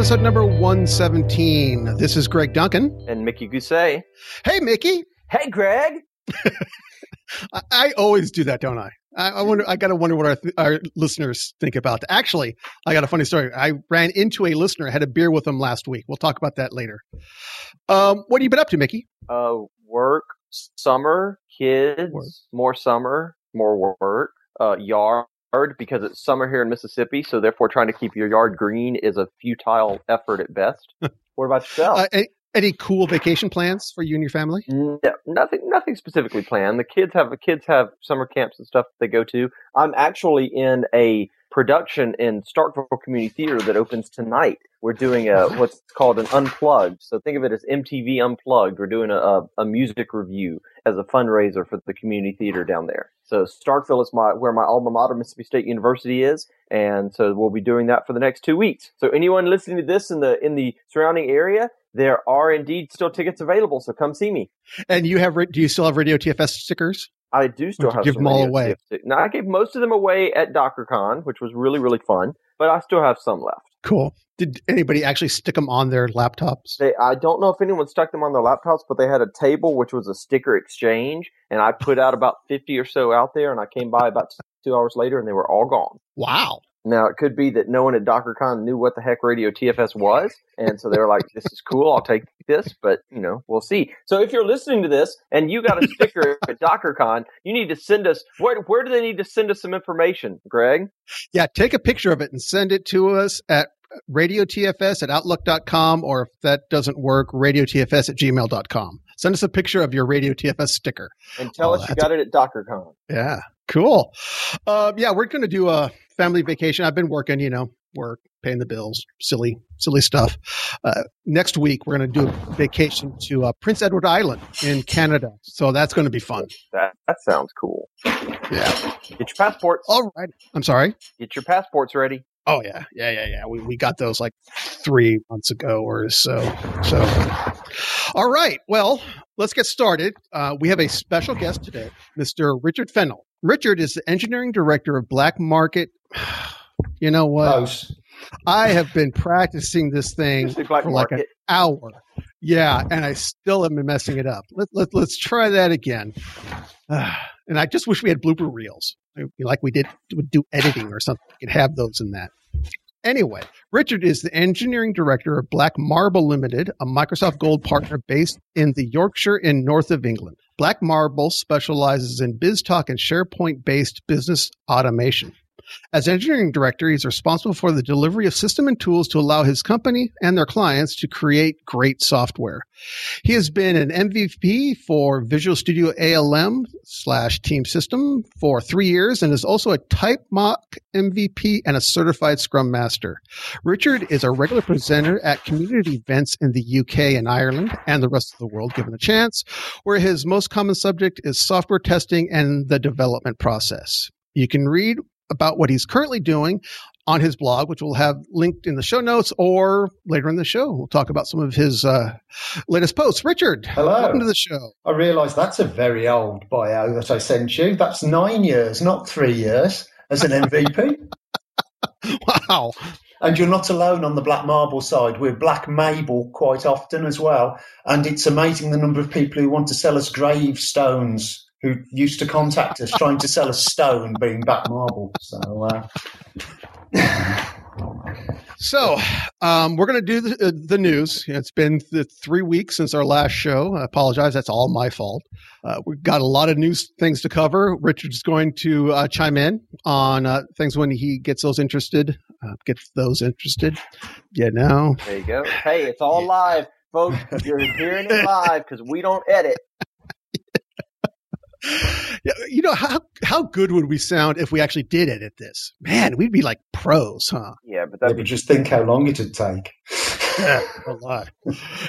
episode number 117. This is Greg Duncan. And Mickey Gousset. Hey, Mickey. Hey, Greg. I, I, always do that, don't I? I, I wonder. I gotta wonder what our th- our listeners think about. That. Actually, I got a funny story. I ran into a listener. I had a beer with him last week. We'll talk about that later. Um, what have you been up to, Mickey? Uh, work, summer, kids, work. more summer, more work, uh, yard because it's summer here in Mississippi. So therefore, trying to keep your yard green is a futile effort at best. what about yourself? Uh, any, any cool vacation plans for you and your family? No, nothing. Nothing specifically planned. The kids have the kids have summer camps and stuff they go to. I'm actually in a production in Starkville Community Theater that opens tonight. We're doing a what's called an unplugged. So think of it as MTV Unplugged. We're doing a, a music review as a fundraiser for the community theater down there. So Starkville is my where my alma mater, Mississippi State University, is, and so we'll be doing that for the next two weeks. So anyone listening to this in the in the surrounding area, there are indeed still tickets available. So come see me. And you have do you still have Radio TFS stickers? I do still have give them all away. Now I gave most of them away at DockerCon, which was really really fun, but I still have some left. Cool. Did anybody actually stick them on their laptops? They, I don't know if anyone stuck them on their laptops, but they had a table which was a sticker exchange, and I put out about fifty or so out there, and I came by about two hours later, and they were all gone. Wow. Now it could be that no one at DockerCon knew what the heck Radio TFS was, and so they were like, "This is cool, I'll take this." But you know, we'll see. So if you're listening to this and you got a sticker at DockerCon, you need to send us. Where where do they need to send us some information, Greg? Yeah, take a picture of it and send it to us at radiotfs at outlook.com, or if that doesn't work, radiotfs at gmail.com. Send us a picture of your Radio TFS sticker. And tell oh, us you got it at DockerCon. Yeah, cool. Uh, yeah, we're going to do a family vacation. I've been working, you know, work, paying the bills, silly, silly stuff. Uh, next week, we're going to do a vacation to uh, Prince Edward Island in Canada. So that's going to be fun. That, that sounds cool. Yeah. Get your passports. All right. I'm sorry. Get your passports ready. Oh yeah, yeah, yeah, yeah. We we got those like three months ago or so. So, all right. Well, let's get started. Uh, we have a special guest today, Mr. Richard Fennell. Richard is the engineering director of Black Market. You know what? Close. I have been practicing this thing for like an hour. Yeah, and I still have been messing it up. Let, let, let's try that again. Uh, and I just wish we had blooper reels, like we did would do editing or something. We could have those in that. Anyway, Richard is the engineering director of Black Marble Limited, a Microsoft Gold partner based in the Yorkshire in north of England. Black Marble specializes in BizTalk and SharePoint based business automation. As engineering director, he's responsible for the delivery of system and tools to allow his company and their clients to create great software. He has been an MVP for Visual Studio ALM slash Team System for three years and is also a Typemock MVP and a certified Scrum Master. Richard is a regular presenter at community events in the UK and Ireland and the rest of the world, given a chance, where his most common subject is software testing and the development process. You can read about what he's currently doing on his blog, which we'll have linked in the show notes, or later in the show, we'll talk about some of his uh, latest posts. Richard, hello, welcome to the show. I realise that's a very old bio that I sent you. That's nine years, not three years, as an MVP. wow. And you're not alone on the Black Marble side. We're Black Mabel quite often as well. And it's amazing the number of people who want to sell us gravestones who used to contact us trying to sell a stone being Black Marble. So, uh... so um, we're going to do the, uh, the news. It's been the three weeks since our last show. I apologize. That's all my fault. Uh, we've got a lot of news things to cover. Richard's going to uh, chime in on uh, things when he gets those interested. Uh, gets those interested. Yeah, now. There you go. Hey, it's all live, folks. You're hearing it live because we don't edit you know how how good would we sound if we actually did edit this? Man, we'd be like pros, huh? Yeah, but that would just think how long it'd take. yeah, a lot.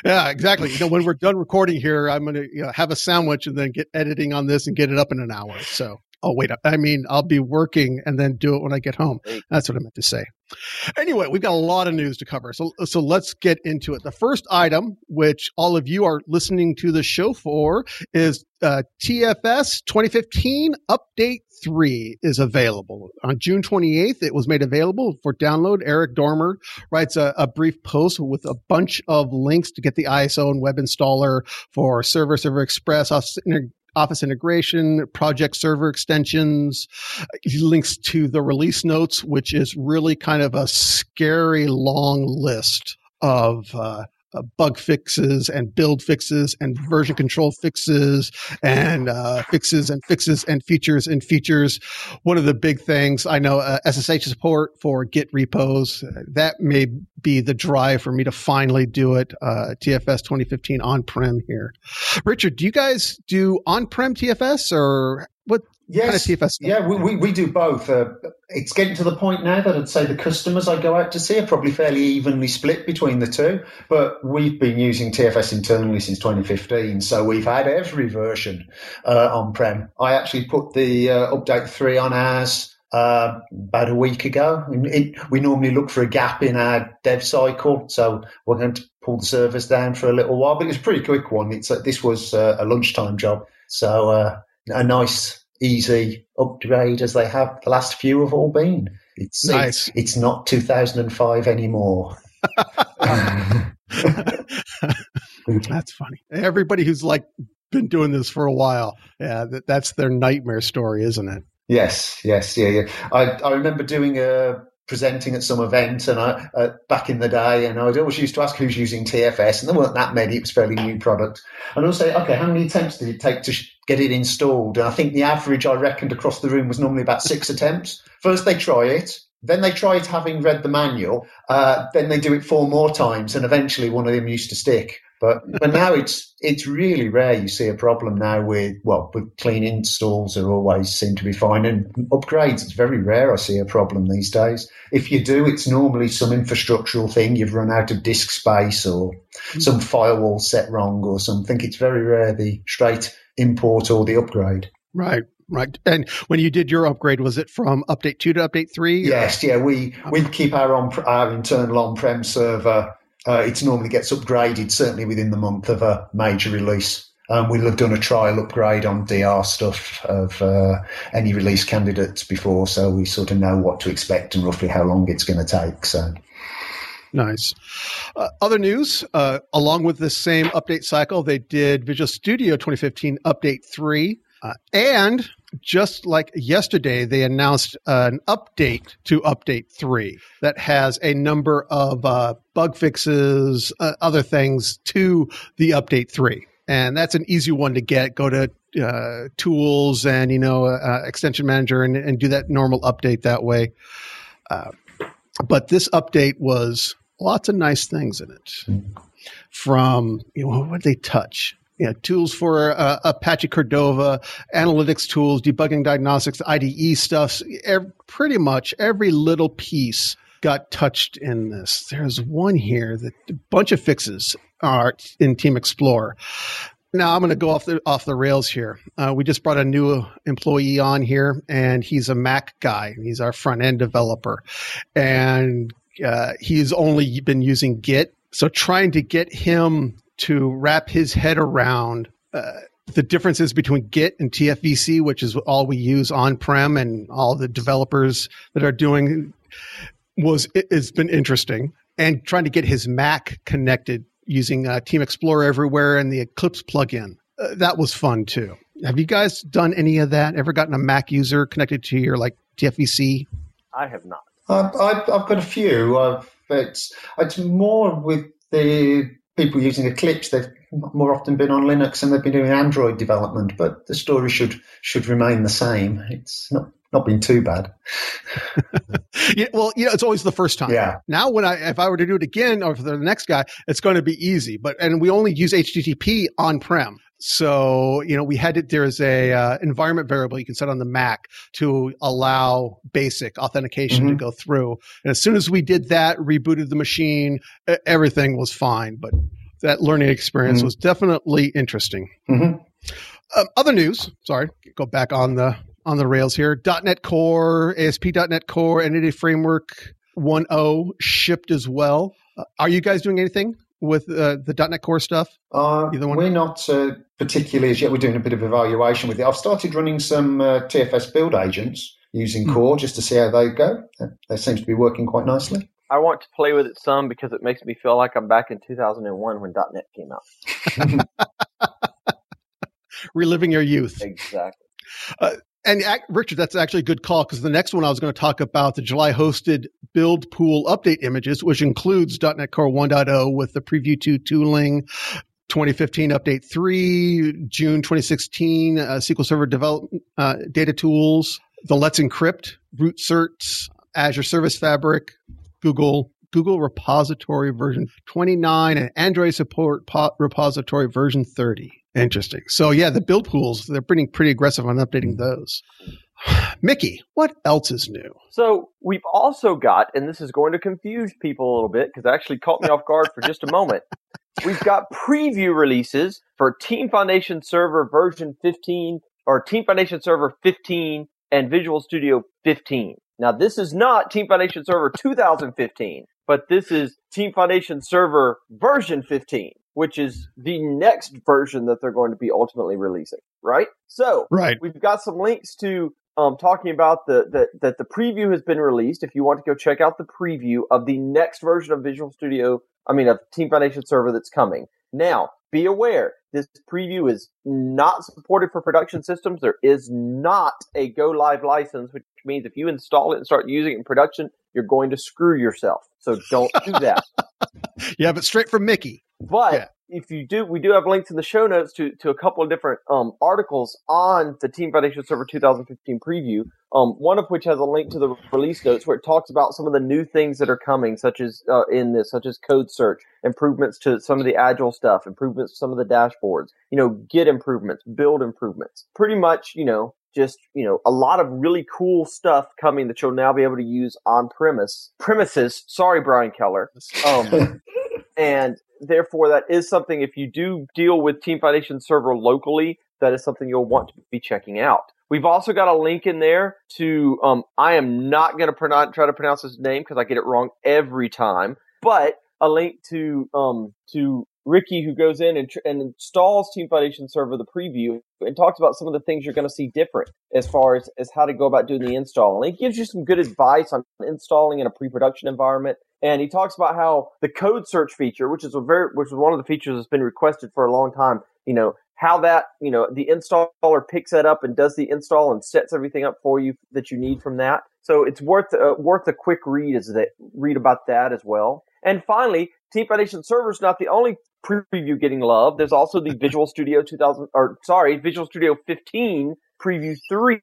Yeah, exactly. You know, when we're done recording here, I'm going to you know, have a sandwich and then get editing on this and get it up in an hour. So, oh wait, I mean, I'll be working and then do it when I get home. That's what I meant to say. Anyway, we've got a lot of news to cover. So, so let's get into it. The first item, which all of you are listening to the show for, is uh, TFS 2015 Update 3 is available. On June 28th, it was made available for download. Eric Dormer writes a, a brief post with a bunch of links to get the ISO and web installer for Server Server Express, Office integration, project server extensions. Links to the release notes, which is really kind of a scary long list of uh, uh, bug fixes and build fixes and version control fixes and uh, fixes and fixes and features and features. One of the big things I know uh, SSH support for Git repos. that may be the drive for me to finally do it. Uh, TFS 2015 on prem here. Richard, do you guys do on prem TFS or Yes, kind of yeah, we, we, we, do both. Uh, it's getting to the point now that I'd say the customers I go out to see are probably fairly evenly split between the two. But we've been using TFS internally since 2015, so we've had every version uh, on prem. I actually put the uh, update three on ours uh, about a week ago. It, we normally look for a gap in our dev cycle, so we're going to pull the servers down for a little while. But it's a pretty quick one. It's this was uh, a lunchtime job, so uh, a nice easy upgrade as they have the last few have all been. It's nice. it's, it's not 2005 anymore. that's funny. Everybody who's like been doing this for a while, yeah, that, that's their nightmare story, isn't it? Yes, yes, yeah, yeah. I, I remember doing a presenting at some event and I, uh, back in the day, and I always used to ask who's using TFS, and there weren't that many. It was a fairly new product, and I'll say, okay, how many attempts did it take to sh- get it installed? And I think the average I reckoned across the room was normally about six attempts. First, they try it. Then they try it having read the manual. Uh, then they do it four more times, and eventually one of them used to stick. But but now it's it's really rare you see a problem now with well with clean installs are always seem to be fine and upgrades it's very rare I see a problem these days. If you do, it's normally some infrastructural thing you've run out of disk space or mm-hmm. some firewall set wrong or something. It's very rare the straight import or the upgrade. Right. Right. And when you did your upgrade, was it from update two to update three? Yes. Yeah. We, we keep our on, our internal on-prem server uh, it normally gets upgraded, certainly within the month of a major release. Um, we'll have done a trial upgrade on DR stuff of uh, any release candidates before, so we sort of know what to expect and roughly how long it's going to take. So. Nice. Uh, other news, uh, along with this same update cycle, they did Visual Studio 2015 Update 3. Uh, and just like yesterday, they announced an update to Update 3 that has a number of uh, bug fixes, uh, other things to the Update 3. And that's an easy one to get. Go to uh, tools and, you know, uh, extension manager and, and, do that normal update that way. Uh, but this update was lots of nice things in it. From, you know, what they touch? you know, tools for uh, Apache Cordova, analytics tools, debugging diagnostics, IDE stuff. pretty much every little piece got touched in this. There's one here that a bunch of fixes are in Team Explorer. Now I'm going to go off the off the rails here. Uh, we just brought a new employee on here, and he's a Mac guy. He's our front end developer, and uh, he's only been using Git. So trying to get him to wrap his head around uh, the differences between Git and TFVC, which is all we use on prem, and all the developers that are doing was it's been interesting. And trying to get his Mac connected using uh, Team Explorer everywhere and the Eclipse plugin. Uh, that was fun too. Have you guys done any of that? Ever gotten a Mac user connected to your like TFVC? I have not. I've, I've, I've got a few. I've, it's, it's more with the people using Eclipse, they've more often been on Linux and they've been doing Android development, but the story should should remain the same. It's not not been too bad. yeah, well, you know, it's always the first time. Yeah. Now, when I if I were to do it again or for the next guy, it's going to be easy. But and we only use HTTP on prem. So, you know, we had it, there's a uh, environment variable you can set on the Mac to allow basic authentication mm-hmm. to go through. And as soon as we did that, rebooted the machine, everything was fine. But that learning experience mm-hmm. was definitely interesting. Mm-hmm. Um, other news, sorry, go back on the on the rails here. .NET Core, ASP.NET Core, Entity Framework 1.0 shipped as well. Uh, are you guys doing anything with uh, the .NET Core stuff? Uh, we're not uh, particularly as yet. We're doing a bit of evaluation with it. I've started running some uh, TFS build agents using hmm. Core just to see how they go. They seems to be working quite nicely. I want to play with it some because it makes me feel like I'm back in 2001 when .NET came out. Reliving your youth. Exactly. Uh, and Richard, that's actually a good call because the next one I was going to talk about the July hosted build pool update images, which includes .NET Core 1.0 with the Preview 2 tooling, 2015 update 3, June 2016 uh, SQL Server development uh, data tools, the Let's Encrypt, root certs, Azure Service Fabric, Google Google repository version 29 and Android support po- repository version 30. Interesting. So yeah, the build pools, they're pretty pretty aggressive on updating those. Mickey, what else is new? So we've also got, and this is going to confuse people a little bit because it actually caught me off guard for just a moment. We've got preview releases for Team Foundation Server version 15 or Team Foundation Server 15 and Visual Studio 15. Now, this is not Team Foundation Server 2015, but this is Team Foundation Server version 15, which is the next version that they're going to be ultimately releasing, right? So, right. we've got some links to um, talking about the, the that the preview has been released. If you want to go check out the preview of the next version of Visual Studio, I mean, of Team Foundation Server that's coming. Now, be aware, this preview is not supported for production systems. There is not a go live license, which means if you install it and start using it in production, you're going to screw yourself. So don't do that. yeah, but straight from Mickey. But yeah if you do, we do have links in the show notes to, to a couple of different um, articles on the Team Foundation Server 2015 preview. Um, one of which has a link to the release notes where it talks about some of the new things that are coming, such as uh, in this, such as code search, improvements to some of the agile stuff, improvements to some of the dashboards, you know, Git improvements, build improvements. Pretty much, you know, just you know a lot of really cool stuff coming that you'll now be able to use on premise premises. Sorry, Brian Keller. Um, and therefore, that is something, if you do deal with Team Foundation Server locally, that is something you'll want to be checking out. We've also got a link in there to, um, I am not going to pronounce, try to pronounce his name because I get it wrong every time, but a link to, um, to Ricky who goes in and, and installs Team Foundation Server, the preview, and talks about some of the things you're going to see different as far as, as how to go about doing the install. And he gives you some good advice on installing in a pre-production environment and he talks about how the code search feature, which is a very, which is one of the features that's been requested for a long time, you know, how that, you know, the installer picks that up and does the install and sets everything up for you that you need from that. So it's worth uh, worth a quick read as that read about that as well. And finally, Team Foundation Server is not the only preview getting love. There's also the Visual Studio 2000, or sorry, Visual Studio 15 Preview 3,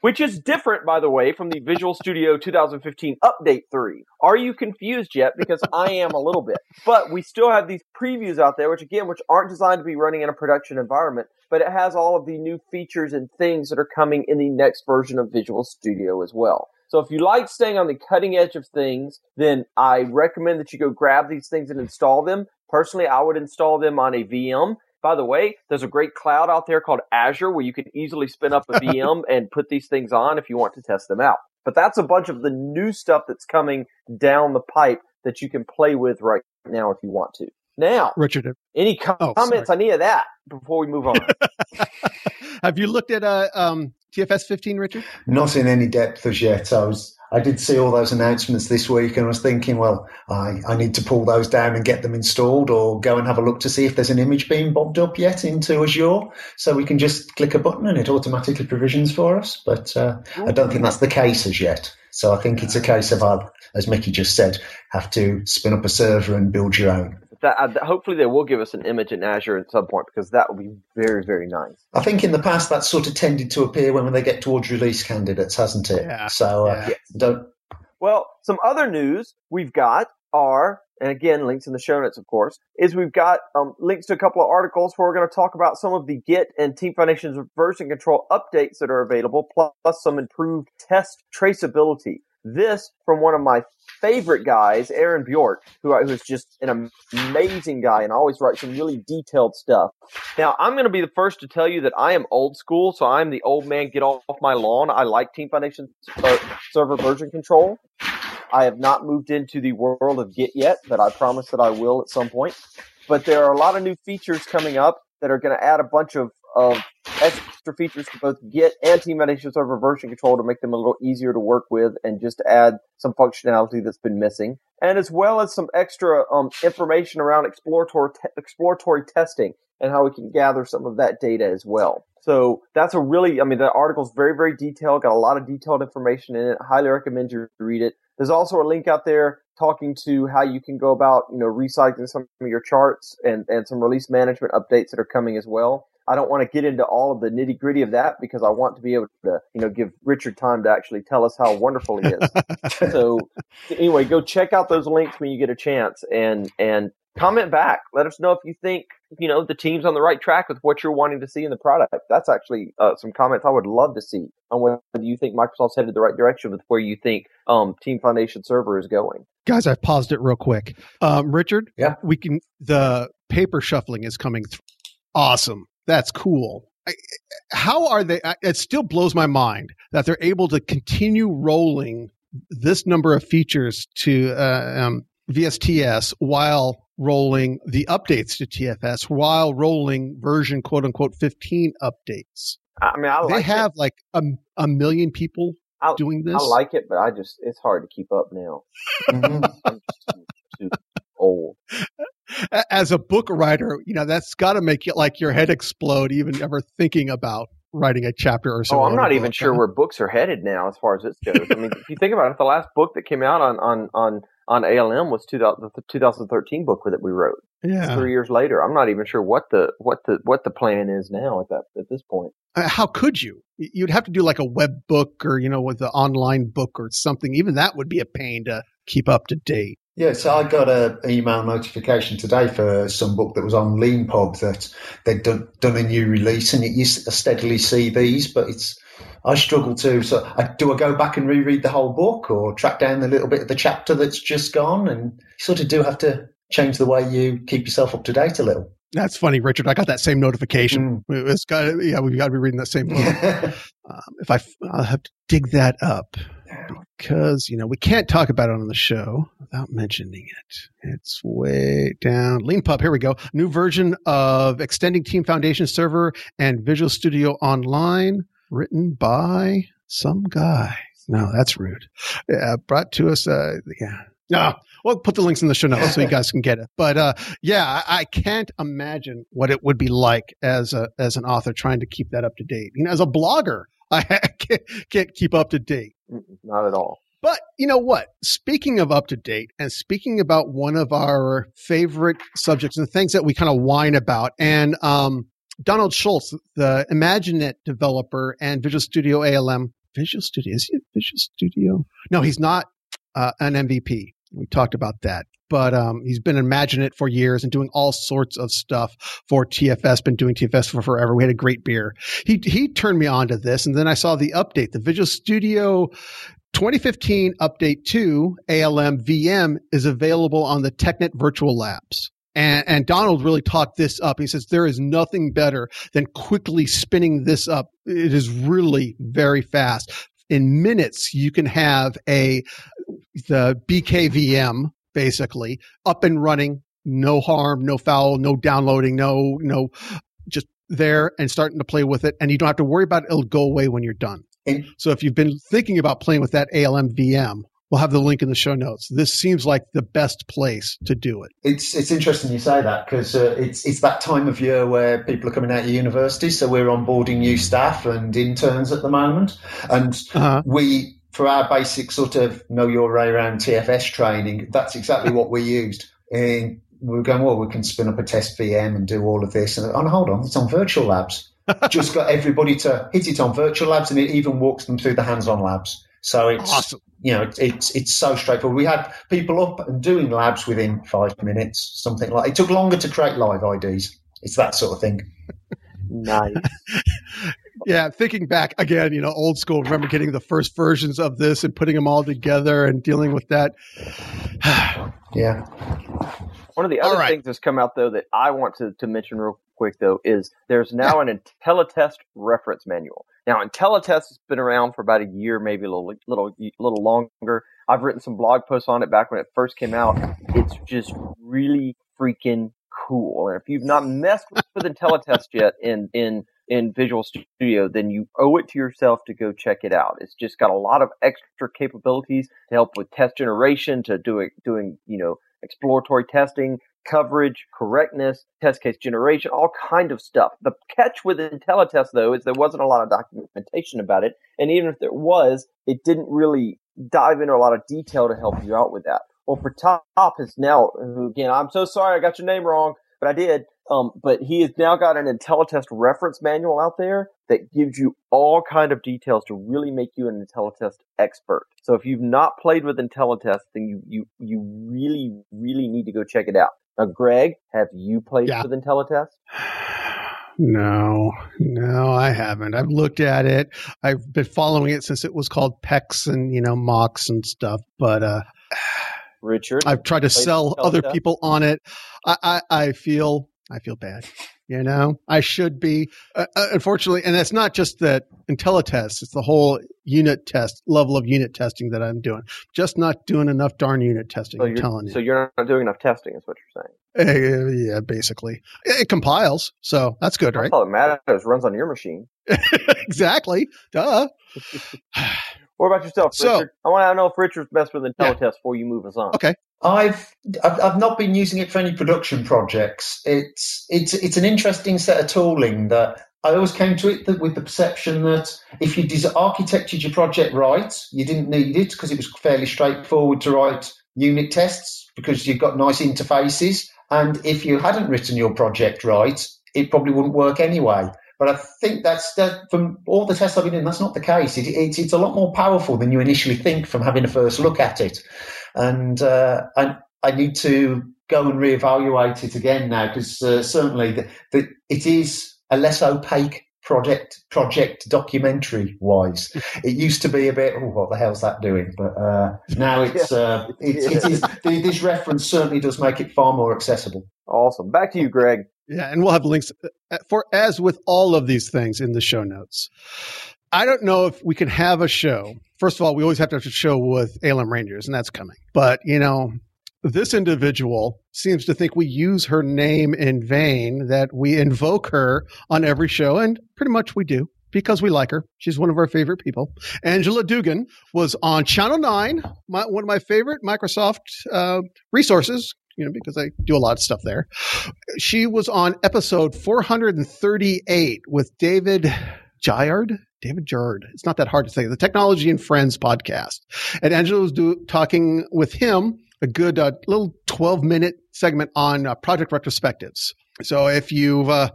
which is different, by the way, from the Visual Studio 2015 Update 3. Are you confused yet? Because I am a little bit. But we still have these previews out there, which again, which aren't designed to be running in a production environment, but it has all of the new features and things that are coming in the next version of Visual Studio as well. So if you like staying on the cutting edge of things, then I recommend that you go grab these things and install them. Personally, I would install them on a VM by the way, there's a great cloud out there called Azure where you can easily spin up a VM and put these things on if you want to test them out. But that's a bunch of the new stuff that's coming down the pipe that you can play with right now if you want to. Now, Richard, any oh, comments on any of that before we move on? Have you looked at uh, um, TFS 15, Richard? Not in any depth as yet. I was I did see all those announcements this week and I was thinking, well, I, I need to pull those down and get them installed or go and have a look to see if there's an image being bobbed up yet into Azure. So we can just click a button and it automatically provisions for us. But uh, I don't think that's the case as yet. So I think it's a case of, as Mickey just said, have to spin up a server and build your own that, uh, hopefully they will give us an image in Azure at some point because that would be very, very nice. I think in the past that's sort of tended to appear when they get towards release candidates, hasn't it? Yeah. So uh, yeah. don't. Well, some other news we've got are, and again, links in the show notes, of course, is we've got um, links to a couple of articles where we're going to talk about some of the Git and Team Foundation's version control updates that are available, plus some improved test traceability. This from one of my favorite guys, Aaron Bjork, who, who's just an amazing guy and always writes some really detailed stuff. Now, I'm going to be the first to tell you that I am old school, so I'm the old man, get off my lawn. I like Team Foundation server version control. I have not moved into the world of Git yet, but I promise that I will at some point. But there are a lot of new features coming up that are going to add a bunch of, of extra features to both Git and Team Foundation Server version control to make them a little easier to work with and just add some functionality that's been missing. And as well as some extra um, information around exploratory, te- exploratory testing and how we can gather some of that data as well. So that's a really, I mean, the article's very, very detailed, got a lot of detailed information in it. Highly recommend you read it. There's also a link out there talking to how you can go about, you know, recycling some of your charts and, and some release management updates that are coming as well. I don't want to get into all of the nitty gritty of that because I want to be able to, you know, give Richard time to actually tell us how wonderful he is. so anyway, go check out those links when you get a chance and, and comment back. Let us know if you think, you know, the team's on the right track with what you're wanting to see in the product. That's actually uh, some comments I would love to see on whether you think Microsoft's headed the right direction with where you think um, Team Foundation Server is going. Guys, I've paused it real quick. Um, Richard, yeah, we can. The paper shuffling is coming. Th- awesome. That's cool. how are they? It still blows my mind that they're able to continue rolling this number of features to uh, um, VSTS while rolling the updates to TFS, while rolling version quote unquote 15 updates. I mean, I like they have it. like a, a million people I, doing this. I like it, but I just it's hard to keep up now. Mm-hmm. I'm too, too old as a book writer, you know, that's got to make you like your head explode even ever thinking about writing a chapter or so. Oh, I'm not even sure where books are headed now as far as this goes. I mean, if you think about it, the last book that came out on on on on ALM was 2000, the 2013 book that we wrote. Yeah. Three years later, I'm not even sure what the what the what the plan is now at that at this point. Uh, how could you? You'd have to do like a web book or you know with an online book or something. Even that would be a pain to keep up to date. Yeah, so I got an email notification today for some book that was on Leanpub that they'd done, done a new release, and it used to steadily see these, but it's I struggle to. So, I, do I go back and reread the whole book, or track down the little bit of the chapter that's just gone? And you sort of do have to change the way you keep yourself up to date a little. That's funny, Richard. I got that same notification. Mm. It's got yeah, we've got to be reading that same book. um, if I, I'll have to dig that up because you know we can't talk about it on the show without mentioning it. It's way down. Lean Leanpub. Here we go. New version of extending Team Foundation server and Visual Studio Online, written by some guy. No, that's rude. Yeah, brought to us. Uh, yeah. No, we'll put the links in the show notes so you guys can get it. But uh, yeah, I, I, can't imagine what it would be like as a as an author trying to keep that up to date. You know, as a blogger, I can't, can't keep up to date. Not at all. But you know what? Speaking of up to date and speaking about one of our favorite subjects and things that we kind of whine about, and um, Donald Schulz, the Imaginet developer and Visual Studio ALM, Visual Studio, is he Visual Studio? No, he's not uh, an MVP. We talked about that. But um, he's been imagining it for years and doing all sorts of stuff for TFS. Been doing TFS for forever. We had a great beer. He he turned me on to this, and then I saw the update. The Visual Studio 2015 update 2 ALM VM is available on the TechNet Virtual Labs. And, and, Donald really talked this up. He says there is nothing better than quickly spinning this up. It is really very fast. In minutes, you can have a the BKVM basically up and running, no harm, no foul, no downloading, no no just there and starting to play with it, and you don't have to worry about it. It'll go away when you're done. so if you've been thinking about playing with that ALM VM, we'll have the link in the show notes. This seems like the best place to do it. It's it's interesting you say that because uh, it's it's that time of year where people are coming out of university, so we're onboarding new staff and interns at the moment, and uh-huh. we for our basic sort of know your way around TFS training, that's exactly what we used. And we were going, well, we can spin up a test VM and do all of this. And, oh, hold on, it's on virtual labs. Just got everybody to hit it on virtual labs, and it even walks them through the hands-on labs. So it's awesome. you know it's it's so straightforward. We had people up and doing labs within five minutes, something like. It took longer to create live IDs. It's that sort of thing. nice. Yeah, thinking back again, you know, old school. Remember getting the first versions of this and putting them all together and dealing with that. yeah. One of the other right. things that's come out though that I want to, to mention real quick though is there's now an IntelliTest reference manual. Now, IntelliTest has been around for about a year, maybe a little, little, little longer. I've written some blog posts on it back when it first came out. It's just really freaking cool. And if you've not messed with IntelliTest yet in, in, in Visual Studio, then you owe it to yourself to go check it out. It's just got a lot of extra capabilities to help with test generation, to doing, doing, you know, exploratory testing, coverage, correctness, test case generation, all kind of stuff. The catch with IntelliTest though is there wasn't a lot of documentation about it. And even if there was, it didn't really dive into a lot of detail to help you out with that. Well, Pratap is now, again, I'm so sorry I got your name wrong, but I did. Um, but he has now got an IntelliTest reference manual out there that gives you all kind of details to really make you an IntelliTest expert. So if you've not played with IntelliTest, then you, you, you really, really need to go check it out. Now, Greg, have you played yeah. with IntelliTest? No, no, I haven't. I've looked at it. I've been following it since it was called PEX and, you know, mocks and stuff, but, uh, Richard, I've tried to sell other people on it. I, I, I feel I feel bad. You know, I should be. Uh, uh, unfortunately, and it's not just that IntelliTest; it's the whole unit test level of unit testing that I'm doing. Just not doing enough darn unit testing. So I'm telling you. So you're not doing enough testing, is what you're saying. Uh, yeah, basically, it compiles, so that's good, that's right? All that matters runs on your machine. exactly. Duh. what about yourself, so, Richard? I want to know if Richard's messed with IntelliTest yeah. before you move us on. Okay. I've, I've I've not been using it for any production projects. It's it's it's an interesting set of tooling that I always came to it that with the perception that if you architected your project right, you didn't need it because it was fairly straightforward to write unit tests because you've got nice interfaces. And if you hadn't written your project right, it probably wouldn't work anyway. But I think that's that from all the tests I've been in, that's not the case. It, it, it's a lot more powerful than you initially think from having a first look at it. And uh, I, I need to go and reevaluate it again now because uh, certainly the, the, it is a less opaque project project documentary wise. It used to be a bit, oh, what the hell's that doing? But uh, now it's uh, it, it is this reference certainly does make it far more accessible. Awesome. Back to you, Greg. Yeah, and we'll have links uh, for as with all of these things in the show notes. I don't know if we can have a show. First of all, we always have to have a show with ALM Rangers, and that's coming. But you know, this individual seems to think we use her name in vain, that we invoke her on every show, and pretty much we do because we like her. She's one of our favorite people. Angela Dugan was on Channel 9, my, one of my favorite Microsoft uh, resources, you know, because I do a lot of stuff there. She was on episode 438 with David Gyard. David Giard. It's not that hard to say. The Technology and Friends podcast. And Angela was do, talking with him a good uh, little 12 minute segment on uh, project retrospectives. So if you've uh,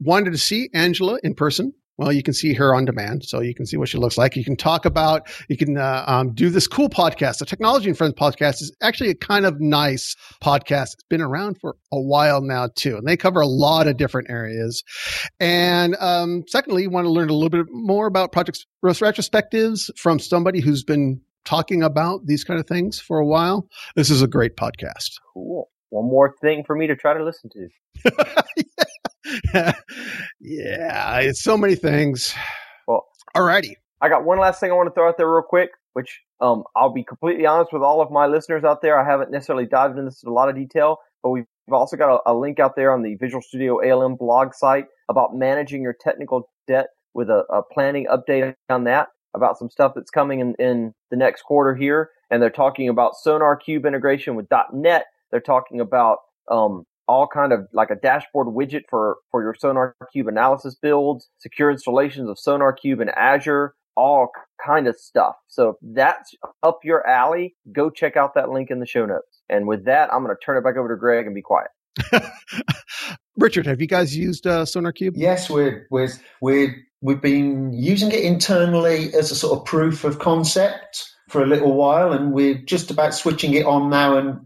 wanted to see Angela in person, well, you can see her on demand, so you can see what she looks like. You can talk about, you can uh, um, do this cool podcast. The Technology and Friends podcast is actually a kind of nice podcast. It's been around for a while now too, and they cover a lot of different areas. And um, secondly, you want to learn a little bit more about project retrospectives from somebody who's been talking about these kind of things for a while. This is a great podcast. Cool. One more thing for me to try to listen to. yeah, it's so many things. Well, alrighty. I got one last thing I want to throw out there real quick, which um, I'll be completely honest with all of my listeners out there. I haven't necessarily dived into this in a lot of detail, but we've also got a, a link out there on the Visual Studio ALM blog site about managing your technical debt with a, a planning update on that about some stuff that's coming in, in the next quarter here. And they're talking about SonarQube integration with .NET. They're talking about um, all kind of like a dashboard widget for, for your Sonar Cube analysis builds, secure installations of SonarQube in Azure, all kind of stuff. So if that's up your alley, go check out that link in the show notes. And with that, I'm going to turn it back over to Greg and be quiet. Richard, have you guys used uh, SonarQube? Yes, we're, we're, we're, we've been using it internally as a sort of proof of concept for a little while, and we're just about switching it on now and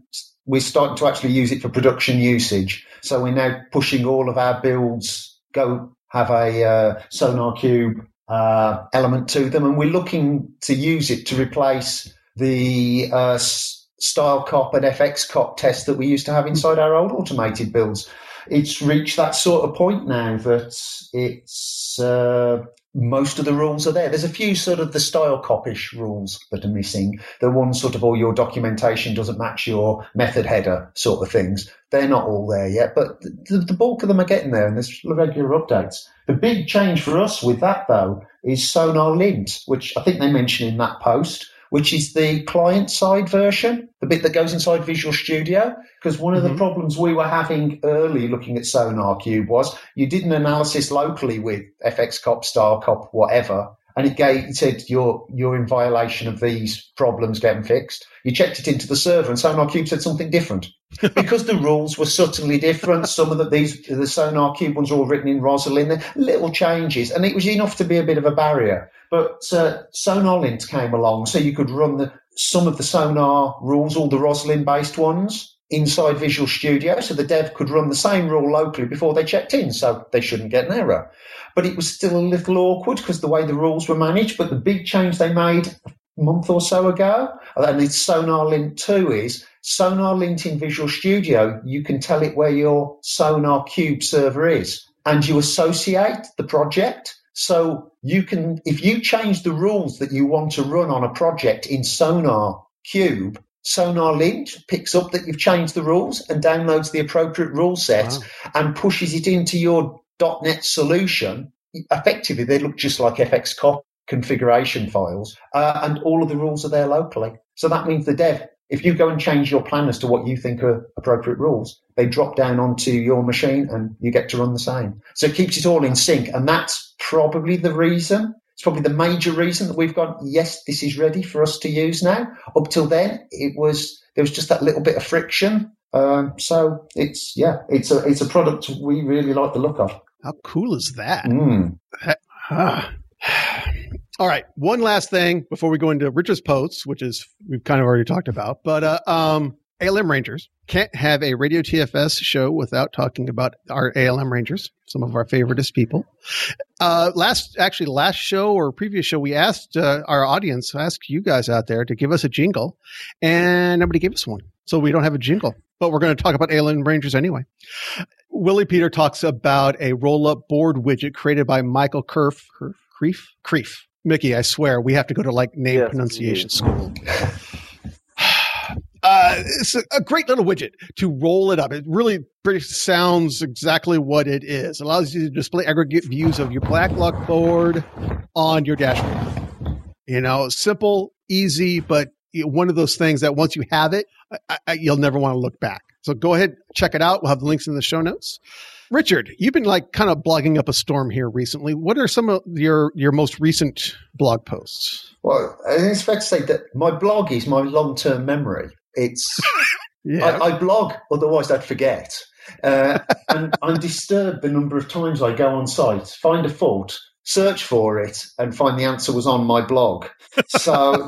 we're starting to actually use it for production usage. So we're now pushing all of our builds go have a uh, SonarQube uh, element to them, and we're looking to use it to replace the uh, StyleCop and FxCop test that we used to have inside our old automated builds. It's reached that sort of point now that it's uh, most of the rules are there. There's a few sort of the style copish rules that are missing. The ones sort of all your documentation doesn't match your method header sort of things. They're not all there yet, but the, the bulk of them are getting there and there's regular updates. The big change for us with that though is SonarLint, which I think they mentioned in that post which is the client side version, the bit that goes inside Visual Studio. Because one of mm-hmm. the problems we were having early looking at SonarQube was you did an analysis locally with FxCop, Star Cop, whatever, and it gave it said you're you're in violation of these problems getting fixed. You checked it into the server, and SonarQube said something different because the rules were subtly different. Some of the, these the SonarQube ones are all written in Roslyn. Little changes, and it was enough to be a bit of a barrier. But uh, SonarLint came along, so you could run the, some of the Sonar rules, all the Roslyn based ones, inside Visual Studio, so the dev could run the same rule locally before they checked in, so they shouldn't get an error. But it was still a little awkward because the way the rules were managed. But the big change they made a month or so ago, and it's SonarLint 2 is SonarLint in Visual Studio, you can tell it where your SonarQube server is and you associate the project. So you can, if you change the rules that you want to run on a project in Sonar Cube, SonarLint picks up that you've changed the rules and downloads the appropriate rule set wow. and pushes it into your .NET solution. Effectively, they look just like FxCop configuration files, uh, and all of the rules are there locally. So that means the dev, if you go and change your plan as to what you think are appropriate rules, they drop down onto your machine and you get to run the same. So it keeps it all in sync, and that's probably the reason it's probably the major reason that we've gone, yes, this is ready for us to use now. Up till then, it was there was just that little bit of friction. Um, so it's yeah, it's a it's a product we really like the look of. How cool is that? Mm. All right, one last thing before we go into Richard's posts, which is we've kind of already talked about, but uh, um, ALM Rangers. Can't have a Radio TFS show without talking about our ALM Rangers, some of our favoriteest people. Uh, last, actually, last show or previous show, we asked uh, our audience, asked you guys out there to give us a jingle, and nobody gave us one. So we don't have a jingle, but we're going to talk about ALM Rangers anyway. Willy-Peter talks about a roll up board widget created by Michael Kerf, Kerf, Creef, Creef. Mickey, I swear, we have to go to like name yes, pronunciation school. Uh, it's a, a, great little widget to roll it up. It really pretty sounds exactly what it is. It allows you to display aggregate views of your backlog board on your dashboard. You know, simple, easy, but one of those things that once you have it, I, I, you'll never want to look back. So go ahead, check it out. We'll have the links in the show notes. Richard, you've been like kind of blogging up a storm here recently. What are some of your your most recent blog posts? Well, I think it's fair to say that my blog is my long term memory. It's yeah. I, I, blog, otherwise I'd forget. Uh, and I'm disturbed the number of times I go on site, find a fault, search for it, and find the answer was on my blog. So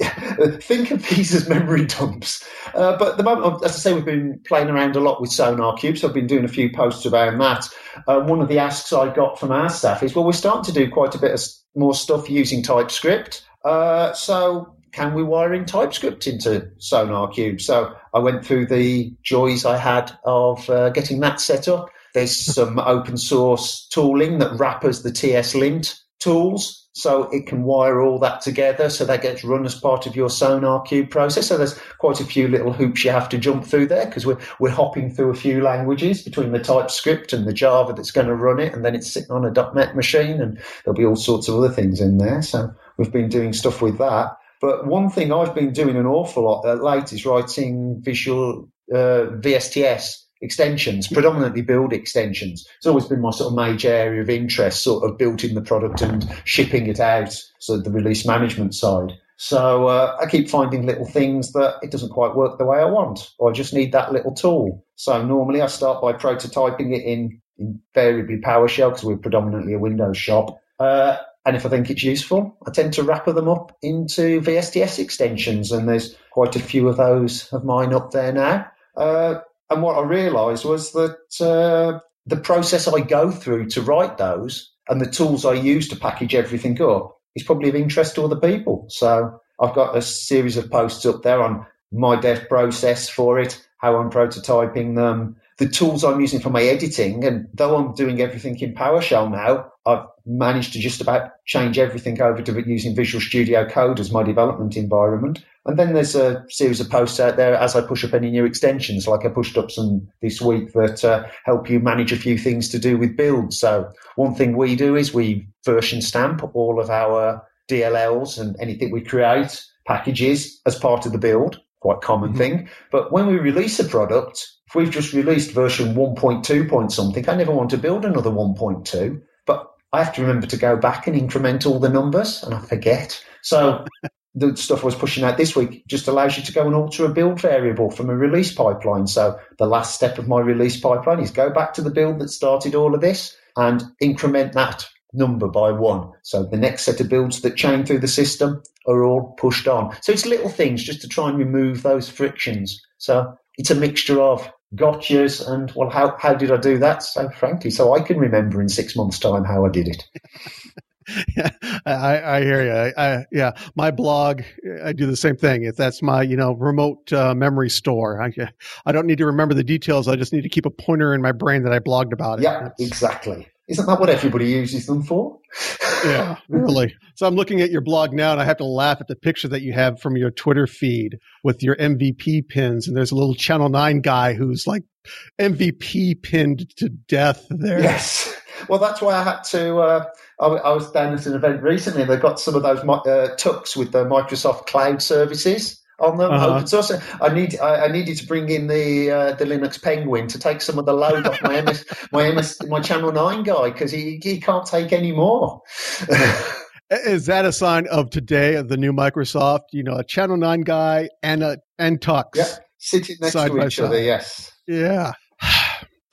think of these as memory dumps. Uh, but the moment, as I say, we've been playing around a lot with SonarQubes. So I've been doing a few posts around that. Uh, one of the asks I got from our staff is, well, we're starting to do quite a bit of more stuff using TypeScript. Uh, so can we wire in TypeScript into SonarQube? So I went through the joys I had of uh, getting that set up. There's some open source tooling that wrappers the TSLint tools. So it can wire all that together. So that gets run as part of your SonarQube process. So there's quite a few little hoops you have to jump through there because we're, we're hopping through a few languages between the TypeScript and the Java that's going to run it. And then it's sitting on a .NET machine and there'll be all sorts of other things in there. So we've been doing stuff with that. But one thing I've been doing an awful lot uh, late is writing visual uh, VSTS extensions, predominantly build extensions. It's always been my sort of major area of interest, sort of building the product and shipping it out, so the release management side. So uh, I keep finding little things that it doesn't quite work the way I want, or I just need that little tool. So normally I start by prototyping it in invariably PowerShell because we're predominantly a Windows shop. Uh, and if I think it's useful, I tend to wrapper them up into VSTS extensions, and there's quite a few of those of mine up there now. Uh, and what I realised was that uh, the process I go through to write those and the tools I use to package everything up is probably of interest to other people. So I've got a series of posts up there on my dev process for it, how I'm prototyping them, the tools I'm using for my editing, and though I'm doing everything in PowerShell now, I've managed to just about change everything over to using Visual Studio Code as my development environment. And then there's a series of posts out there as I push up any new extensions, like I pushed up some this week that uh, help you manage a few things to do with builds. So one thing we do is we version stamp all of our DLLs and anything we create packages as part of the build. Quite common mm-hmm. thing. But when we release a product, if we've just released version 1.2 point something, I never want to build another 1.2. I have to remember to go back and increment all the numbers, and I forget. So the stuff I was pushing out this week just allows you to go and alter a build variable from a release pipeline. So the last step of my release pipeline is go back to the build that started all of this and increment that number by one. So the next set of builds that chain through the system are all pushed on. So it's little things just to try and remove those frictions. So it's a mixture of gotchas and well how, how did I do that? So frankly, so I can remember in six months' time how I did it. yeah, I, I hear you. I, I, yeah, my blog, I do the same thing. If that's my, you know, remote uh, memory store, I, I don't need to remember the details. I just need to keep a pointer in my brain that I blogged about it. Yeah, exactly. Isn't that what everybody uses them for? yeah, really. So I'm looking at your blog now, and I have to laugh at the picture that you have from your Twitter feed with your MVP pins, and there's a little Channel Nine guy who's like MVP pinned to death there. Yes. Well, that's why I had to. Uh, I, I, was down at an event recently. And they got some of those uh, Tux with the Microsoft Cloud services on them uh-huh. open source. I need I, I, needed to bring in the uh, the Linux Penguin to take some of the load off my MS my MS my Channel Nine guy because he he can't take any more. Is that a sign of today of the new Microsoft? You know, a Channel Nine guy and a and Tux. Yeah, sitting next to each other. Yes. Yeah.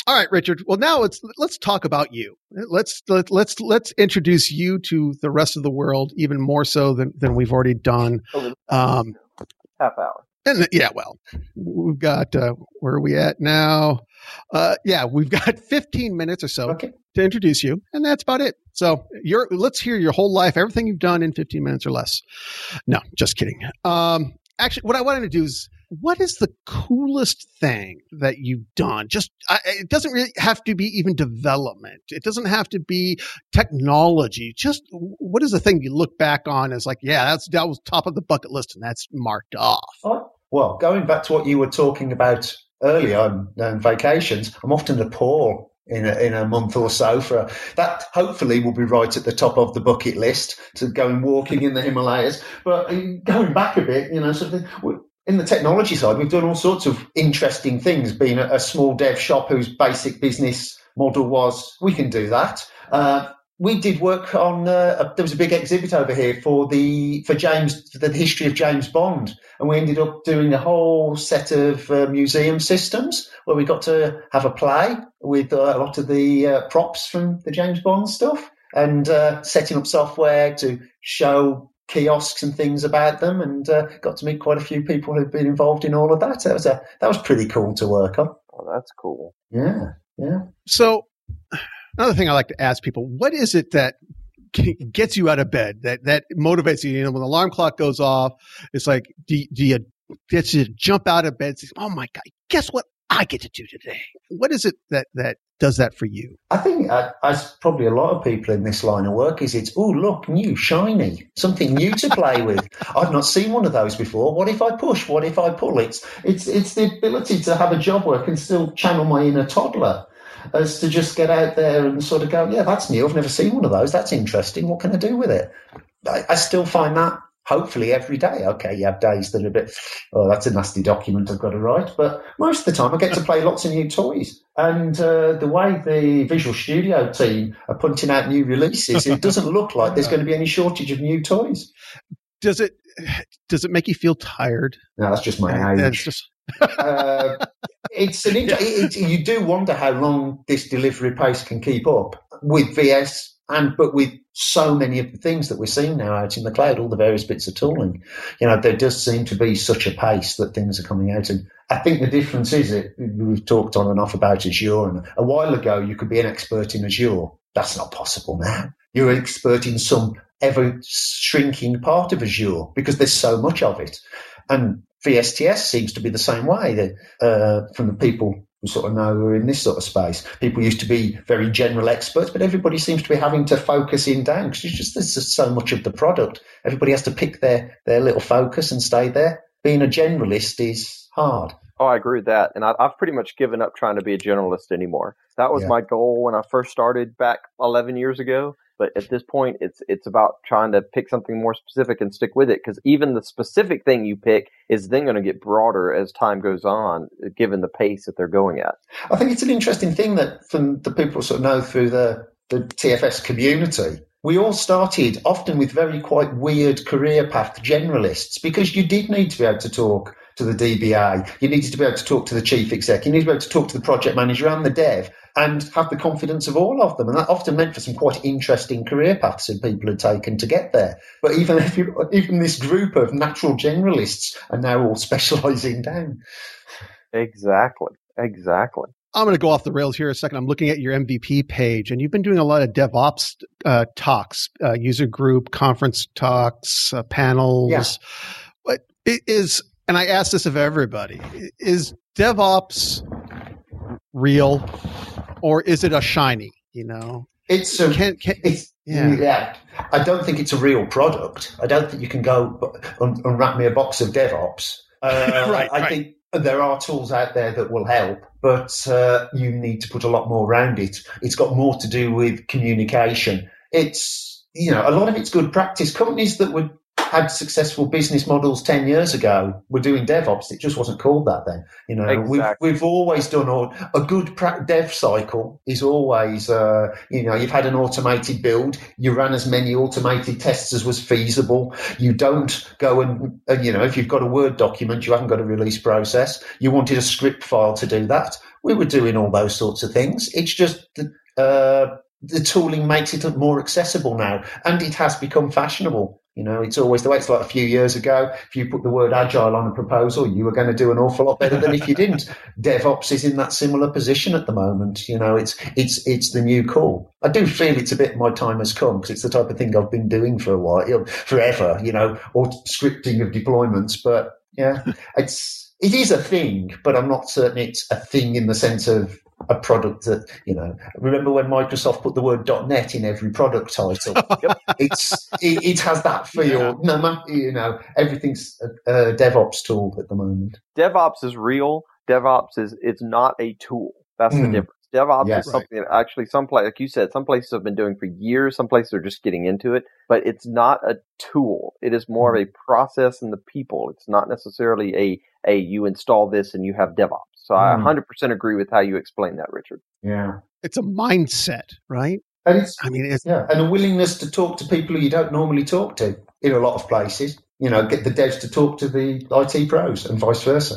All right, Richard. Well, now let's let's talk about you. Let's let, let's let's introduce you to the rest of the world even more so than than we've already done. Um, Half hour. And yeah, well, we've got uh, where are we at now? Uh, yeah, we've got 15 minutes or so okay. to introduce you, and that's about it. So, you're let's hear your whole life, everything you've done in 15 minutes or less. No, just kidding. Um, actually, what I wanted to do is what is the coolest thing that you've done? Just uh, it doesn't really have to be even development. It doesn't have to be technology. Just what is the thing you look back on as like, yeah, that's that was top of the bucket list and that's marked off. Oh, well, going back to what you were talking about earlier on, on vacations, I'm often Nepal in a, in a month or so for that hopefully will be right at the top of the bucket list to going walking in the Himalayas but uh, going back a bit you know something in the technology side, we've done all sorts of interesting things. Being a, a small dev shop whose basic business model was we can do that. Uh, we did work on. Uh, there was a big exhibit over here for the for James for the history of James Bond, and we ended up doing a whole set of uh, museum systems where we got to have a play with uh, a lot of the uh, props from the James Bond stuff, and uh, setting up software to show kiosks and things about them, and uh, got to meet quite a few people who've been involved in all of that. That was a that was pretty cool to work on. Oh, that's cool. Yeah, yeah. So another thing I like to ask people: What is it that gets you out of bed? That that motivates you? You know, when the alarm clock goes off, it's like, do, do you get you to jump out of bed? Say, oh my god! Guess what? I get to do today. What is it that that does that for you? I think, uh, as probably a lot of people in this line of work, is it's oh look, new, shiny, something new to play with. I've not seen one of those before. What if I push? What if I pull? It's it's it's the ability to have a job where I can still channel my inner toddler. As to just get out there and sort of go, yeah, that's new. I've never seen one of those. That's interesting. What can I do with it? I, I still find that hopefully every day. Okay, you have days that are a bit, oh, that's a nasty document I've got to write. But most of the time, I get to play lots of new toys. And uh, the way the Visual Studio team are putting out new releases, it doesn't look like there's going to be any shortage of new toys. Does it? Does it make you feel tired? No, that's just my age. Just... uh, it's an yeah. it, it, you do wonder how long this delivery pace can keep up with VS and but with so many of the things that we're seeing now out in the cloud, all the various bits of tooling, you know, there does seem to be such a pace that things are coming out. And I think the difference is it we've talked on and off about Azure, and a while ago you could be an expert in Azure. That's not possible now. You're an expert in some ever shrinking part of Azure because there's so much of it. And VSTS seems to be the same way. That, uh, from the people sort of know who are in this sort of space. People used to be very general experts, but everybody seems to be having to focus in down because just there's just so much of the product. Everybody has to pick their their little focus and stay there. Being a generalist is hard. Oh, I agree with that. And I, have pretty much given up trying to be a generalist anymore. That was yeah. my goal when I first started back 11 years ago. But at this point, it's it's about trying to pick something more specific and stick with it. Because even the specific thing you pick is then going to get broader as time goes on, given the pace that they're going at. I think it's an interesting thing that from the people sort of know through the the TFS community we all started often with very quite weird career path generalists because you did need to be able to talk to the DBA, you needed to be able to talk to the chief exec, you needed to be able to talk to the project manager and the dev and have the confidence of all of them. And that often meant for some quite interesting career paths that people had taken to get there. But even if you, even this group of natural generalists are now all specialising down. Exactly. Exactly. I'm going to go off the rails here a second. I'm looking at your MVP page, and you've been doing a lot of DevOps uh, talks, uh, user group conference talks, uh, panels. Yeah. But it is, and I ask this of everybody: is DevOps real, or is it a shiny? You know, it's a, can, can, it's yeah. yeah. I don't think it's a real product. I don't think you can go and, and wrap me a box of DevOps. Uh, right, I right. think there are tools out there that will help, but uh, you need to put a lot more around it. It's got more to do with communication. It's, you know, a lot of it's good practice. Companies that would had successful business models 10 years ago were doing DevOps. It just wasn't called that then. You know, exactly. we've, we've always done all, a good dev cycle is always, uh, you know, you've had an automated build. You ran as many automated tests as was feasible. You don't go and, uh, you know, if you've got a Word document, you haven't got a release process. You wanted a script file to do that. We were doing all those sorts of things. It's just, uh, the tooling makes it more accessible now and it has become fashionable. You know, it's always the way it's like a few years ago. If you put the word agile on a proposal, you were going to do an awful lot better than if you didn't. DevOps is in that similar position at the moment. You know, it's it's it's the new call. I do feel it's a bit my time has come because it's the type of thing I've been doing for a while, you know, forever. You know, or scripting of deployments. But yeah, it's it is a thing, but I'm not certain it's a thing in the sense of a product that you know. Remember when Microsoft put the word .NET in every product title? it's it, it, has that feel. Yeah. No matter you know, everything's a, a, DevOps tool at the moment. DevOps is real. DevOps is it's not a tool. That's mm. the difference. DevOps yes, is something that actually some place, like you said, some places have been doing for years. Some places are just getting into it, but it's not a tool. It is more of a process and the people. It's not necessarily a a you install this and you have DevOps. So mm. I 100% agree with how you explain that, Richard. Yeah. It's a mindset, right? And it's, I mean, it's, yeah, and a willingness to talk to people you don't normally talk to in a lot of places. You know, get the devs to talk to the IT pros and vice versa.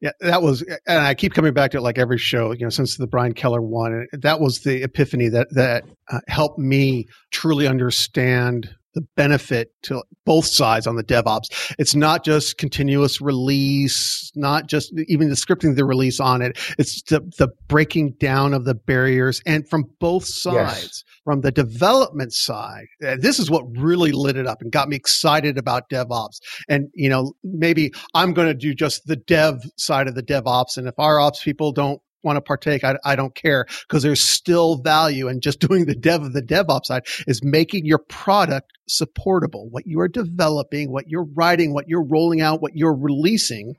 Yeah, that was, and I keep coming back to it like every show, you know, since the Brian Keller one. That was the epiphany that that uh, helped me truly understand the benefit to both sides on the DevOps. It's not just continuous release, not just even the scripting the release on it. It's the, the breaking down of the barriers and from both sides. Yes. From the development side, eh, this is what really lit it up and got me excited about DevOps. And, you know, maybe I'm going to do just the dev side of the DevOps. And if our ops people don't want to partake, I, I don't care because there's still value in just doing the dev of the DevOps side is making your product supportable. What you are developing, what you're writing, what you're rolling out, what you're releasing.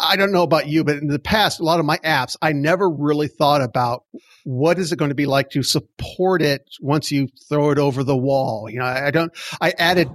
I don't know about you, but in the past, a lot of my apps, I never really thought about what is it going to be like to support it once you throw it over the wall. You know, I don't, I added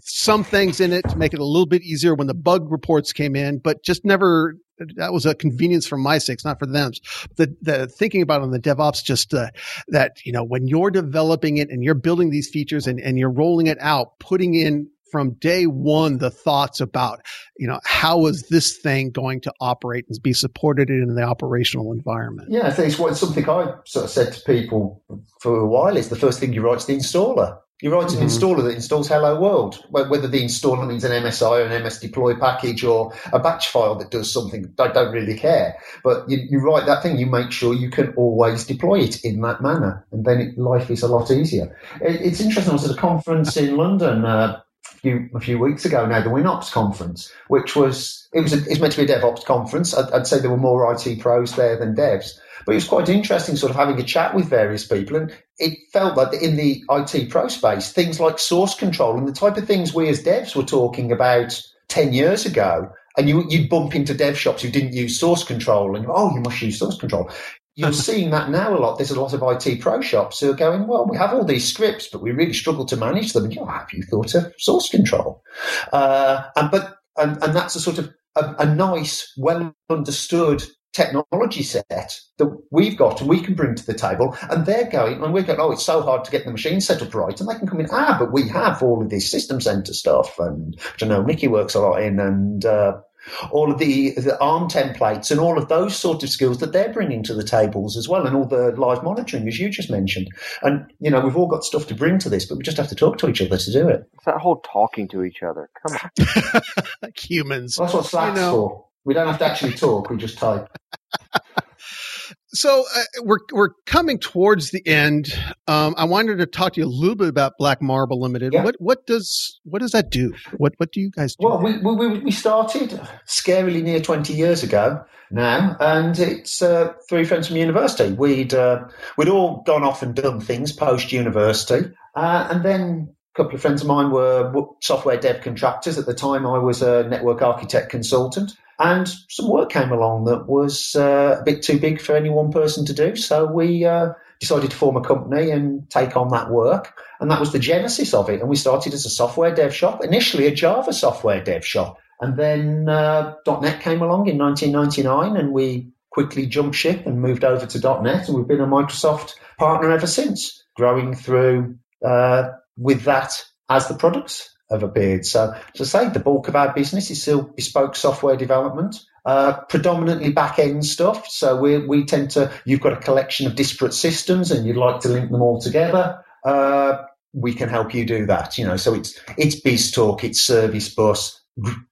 some things in it to make it a little bit easier when the bug reports came in, but just never that was a convenience for my sakes, not for them. The, the thinking about on the DevOps, just uh, that, you know, when you're developing it and you're building these features and, and you're rolling it out, putting in from day one the thoughts about, you know, how is this thing going to operate and be supported in the operational environment? Yeah, I think it's what, something I sort of said to people for a while is the first thing you write is the installer. You write an mm. installer that installs Hello World, whether the installer means an MSI or an MS deploy package or a batch file that does something. I don't really care. But you, you write that thing, you make sure you can always deploy it in that manner, and then it, life is a lot easier. It, it's interesting. I was at a conference in London uh, few a few weeks ago now, the WinOps conference, which was it was a, it's meant to be a DevOps conference. I'd, I'd, say there were more IT pros there than devs, but it was quite interesting, sort of having a chat with various people, and it felt like in the IT pro space, things like source control and the type of things we as devs were talking about ten years ago. And you, you'd bump into dev shops who didn't use source control, and oh, you must use source control you're seeing that now a lot. There's a lot of IT pro shops who are going, well, we have all these scripts, but we really struggle to manage them. And you know, have you thought of source control? Uh, and but and, and that's a sort of a, a nice, well understood technology set that we've got and we can bring to the table. And they're going, and we're going, oh, it's so hard to get the machine set up right. And they can come in, ah, but we have all of this system center stuff. And I know, Mickey works a lot in and, uh, all of the, the ARM templates and all of those sort of skills that they're bringing to the tables as well, and all the live monitoring, as you just mentioned. And, you know, we've all got stuff to bring to this, but we just have to talk to each other to do it. It's that whole talking to each other. Come on. like humans. Well, that's what Slack's you know. for. We don't have to actually talk, we just type. So uh, we're we're coming towards the end. Um, I wanted to talk to you a little bit about Black Marble Limited. Yeah. What what does what does that do? What what do you guys do? Well, we, we, we started scarily near twenty years ago now, and it's uh, three friends from university. We'd uh, we'd all gone off and done things post university, uh, and then a couple of friends of mine were software dev contractors. At the time, I was a network architect consultant. And some work came along that was uh, a bit too big for any one person to do. So we uh, decided to form a company and take on that work. And that was the genesis of it. And we started as a software dev shop, initially a Java software dev shop. And then uh, .NET came along in 1999 and we quickly jumped ship and moved over to .NET. And we've been a Microsoft partner ever since, growing through uh, with that as the products have appeared. So, as I say, the bulk of our business is still bespoke software development, uh, predominantly back end stuff. So we we tend to you've got a collection of disparate systems and you'd like to link them all together. Uh, we can help you do that. You know, so it's it's BizTalk, it's Service Bus.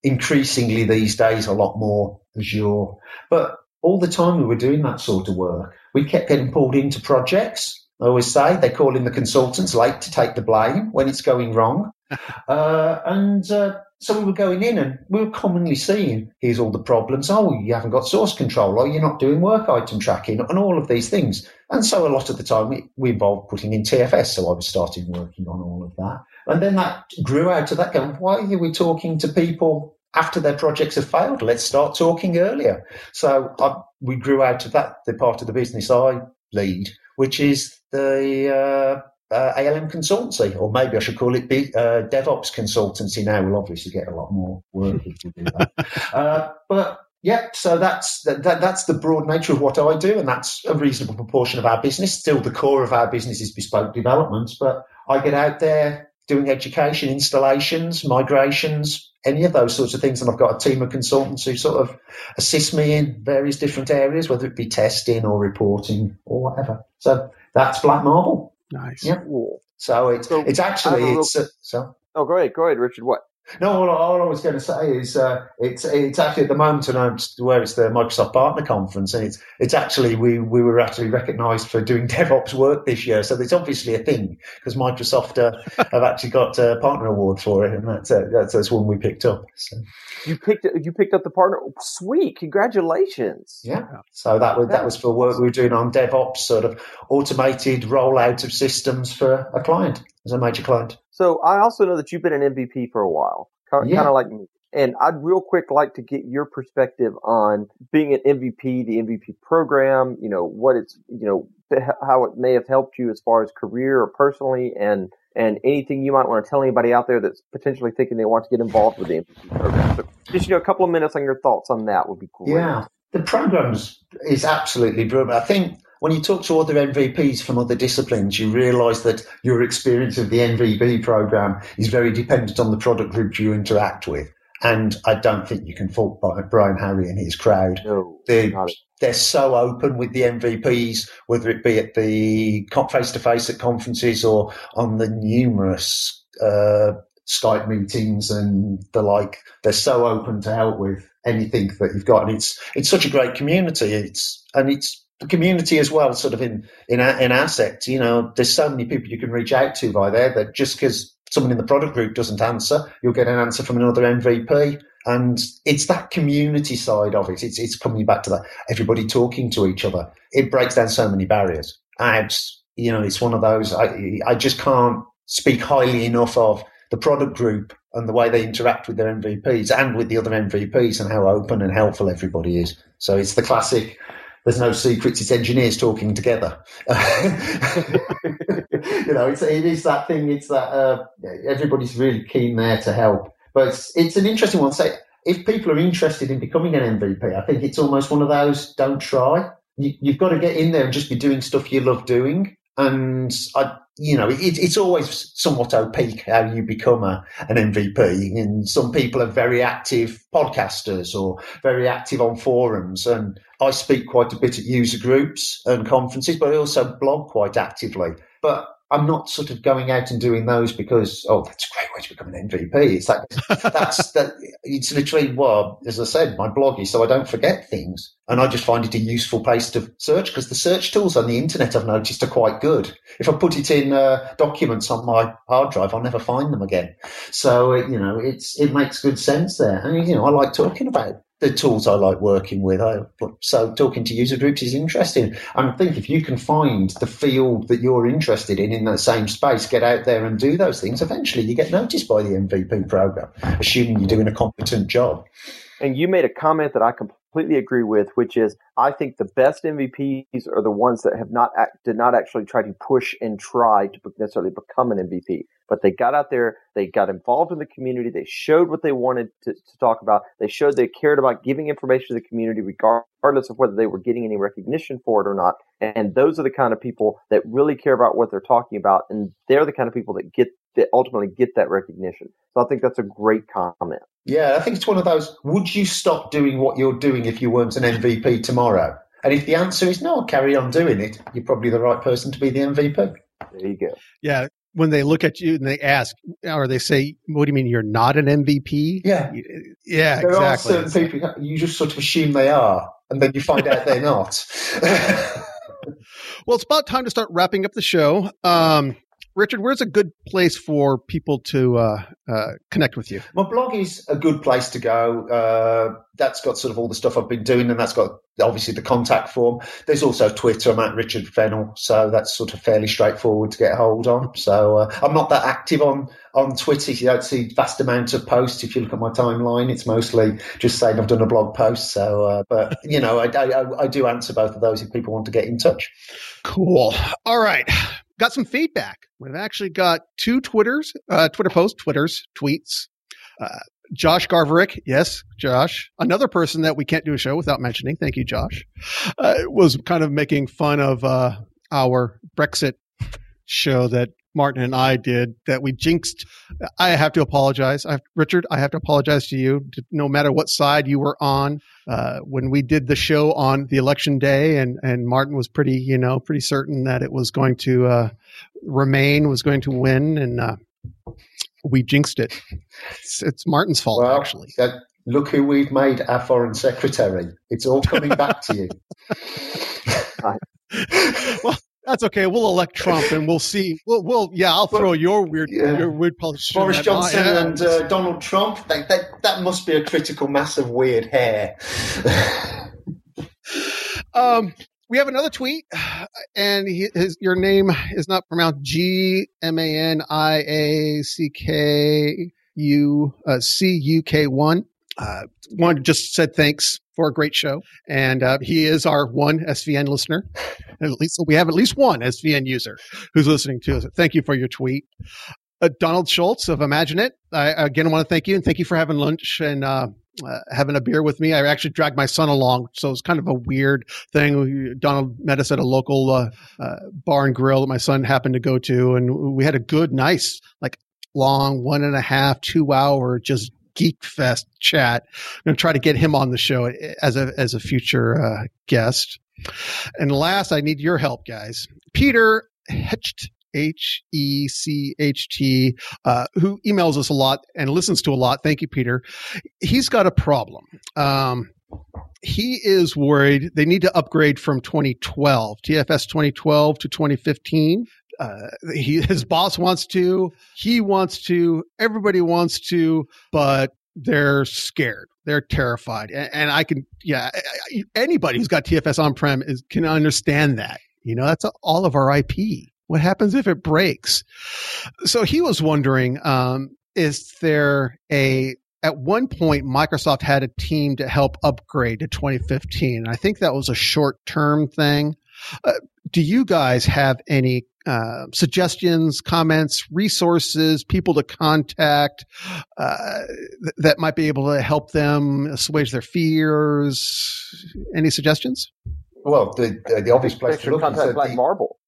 Increasingly these days, a lot more Azure. But all the time we were doing that sort of work, we kept getting pulled into projects I always say they call in the consultants late to take the blame when it's going wrong. uh, and uh, so we were going in and we were commonly seeing here's all the problems. Oh, you haven't got source control. Oh, you're not doing work item tracking and all of these things. And so a lot of the time we, we involved putting in TFS. So I was starting working on all of that. And then that grew out of that going, why are we talking to people after their projects have failed? Let's start talking earlier. So I, we grew out of that, the part of the business I lead, which is the uh, uh, ALM consultancy, or maybe I should call it B, uh, DevOps consultancy now. We'll obviously get a lot more work if we do that. Uh, but yeah, so that's that, that's the broad nature of what I do, and that's a reasonable proportion of our business. Still, the core of our business is bespoke development, but I get out there doing education, installations, migrations, any of those sorts of things. And I've got a team of consultants who sort of assist me in various different areas, whether it be testing or reporting or whatever. So that's Black Marble. Nice. Yeah. So it's so it's actually it's uh, so. Oh, go ahead, go ahead, Richard. What? No, all, all, I was going to say is uh, it's it's actually at the moment, and I'm where it's the Microsoft Partner Conference, and it's it's actually we we were actually recognised for doing DevOps work this year, so it's obviously a thing because Microsoft uh, have actually got a partner award for it, and that's uh, that's, that's one we picked up. So. You picked you picked up the partner. Sweet, congratulations! Yeah, so that was that was for work we were doing on DevOps, sort of automated rollout of systems for a client as a major client. So I also know that you've been an MVP for a while, kind yeah. of like me. And I'd real quick like to get your perspective on being an MVP, the MVP program, you know, what it's, you know, how it may have helped you as far as career or personally and, and anything you might want to tell anybody out there that's potentially thinking they want to get involved with the MVP program. So just, you know, a couple of minutes on your thoughts on that would be cool. Yeah. The programs is absolutely brilliant. I think when you talk to other MVPs from other disciplines, you realise that your experience of the MVP program is very dependent on the product group you interact with. And I don't think you can fault Brian Harry and his crowd. No, they're, they're so open with the MVPs, whether it be at the face to face at conferences or on the numerous uh, Skype meetings and the like. They're so open to help with anything that you've got, and it's it's such a great community. It's and it's the community as well, sort of in in our, in our sector. You know, there's so many people you can reach out to by there that just because someone in the product group doesn't answer, you'll get an answer from another MVP. And it's that community side of it. It's, it's coming back to that. Everybody talking to each other. It breaks down so many barriers. And, you know, it's one of those, I, I just can't speak highly enough of the product group and the way they interact with their MVPs and with the other MVPs and how open and helpful everybody is. So it's the classic, there's no secrets, it's engineers talking together. you know, it's, it is that thing, it's that uh, everybody's really keen there to help. But it's, it's an interesting one. Say, if people are interested in becoming an MVP, I think it's almost one of those don't try. You, you've got to get in there and just be doing stuff you love doing. And I, you know, it, it's always somewhat opaque how you become a, an MVP. And some people are very active podcasters or very active on forums. And I speak quite a bit at user groups and conferences, but I also blog quite actively. But I'm not sort of going out and doing those because oh that's a great way to become an MVP. It's like that's that it's literally well as I said my blog is so I don't forget things and I just find it a useful place to search because the search tools on the internet I've noticed are quite good. If I put it in uh, documents on my hard drive, I'll never find them again. So you know it's it makes good sense there. and you know I like talking about the tools I like working with. I, so talking to user groups is interesting. And I think if you can find the field that you're interested in in that same space, get out there and do those things, eventually you get noticed by the MVP program, assuming you're doing a competent job. And you made a comment that I completely agree with, which is I think the best MVPs are the ones that have not did not actually try to push and try to necessarily become an MVP but they got out there, they got involved in the community, they showed what they wanted to, to talk about, they showed they cared about giving information to the community regardless of whether they were getting any recognition for it or not. And those are the kind of people that really care about what they're talking about, and they're the kind of people that get that ultimately get that recognition. So I think that's a great comment. Yeah, I think it's one of those. Would you stop doing what you're doing if you weren't an MVP tomorrow? And if the answer is no, carry on doing it, you're probably the right person to be the MVP. There you go. Yeah, when they look at you and they ask, or they say, "What do you mean you're not an MVP?" Yeah, yeah, there exactly. are certain people you just sort of assume they are, and then you find out they're not. well, it's about time to start wrapping up the show. Um, Richard, where's a good place for people to uh, uh, connect with you? My blog is a good place to go. Uh, that's got sort of all the stuff I've been doing, and that's got obviously the contact form. There's also Twitter. I'm at Richard Fennell, so that's sort of fairly straightforward to get hold on. So uh, I'm not that active on on Twitter. You don't see vast amounts of posts. If you look at my timeline, it's mostly just saying I've done a blog post. So, uh, but you know, I, I, I do answer both of those if people want to get in touch. Cool. All right got some feedback. We've actually got two Twitters, uh, Twitter posts, Twitters, tweets. Uh, Josh Garverick, yes, Josh, another person that we can't do a show without mentioning. Thank you, Josh. Uh, was kind of making fun of uh, our Brexit show that Martin and I did that we jinxed. I have to apologize. I, Richard, I have to apologize to you. No matter what side you were on, uh, when we did the show on the election day, and and Martin was pretty, you know, pretty certain that it was going to uh, remain, was going to win, and uh, we jinxed it. It's, it's Martin's fault, well, actually. That, look who we've made our foreign secretary. It's all coming back to you. well, that's okay. We'll elect Trump, and we'll see. We'll, we'll yeah. I'll throw your weird, yeah. your weird politician. Boris Johnson and uh, Donald Trump. That, that that must be a critical mass of weird hair. um, we have another tweet, and he, his your name is not pronounced G M A N I A C K U uh, C U K one. Uh, one just said thanks for a great show, and uh, he is our one SVN listener. At least we have at least one SVN user who's listening to us. Thank you for your tweet. Uh, Donald Schulz of Imaginet. I again want to thank you and thank you for having lunch and uh, uh, having a beer with me. I actually dragged my son along, so it's kind of a weird thing. Donald met us at a local uh, uh, bar and grill that my son happened to go to, and we had a good, nice, like long one and a half, two hour just geek fest chat. I'm going to try to get him on the show as a as a future uh, guest. And last, I need your help, guys. Peter Hecht H E C H T, uh, who emails us a lot and listens to a lot. Thank you, Peter. He's got a problem. Um, he is worried they need to upgrade from 2012, TFS 2012 to 2015. Uh, he, his boss wants to, he wants to, everybody wants to, but they're scared. They're terrified. And, and I can, yeah, anybody who's got TFS on prem is, can understand that. You know, that's all of our IP. What happens if it breaks? So he was wondering, um, is there a at one point Microsoft had a team to help upgrade to 2015. I think that was a short term thing. Uh, do you guys have any uh, suggestions, comments, resources, people to contact uh, th- that might be able to help them assuage their fears? Any suggestions? Well, the the obvious place to look contact is Black the, Marble.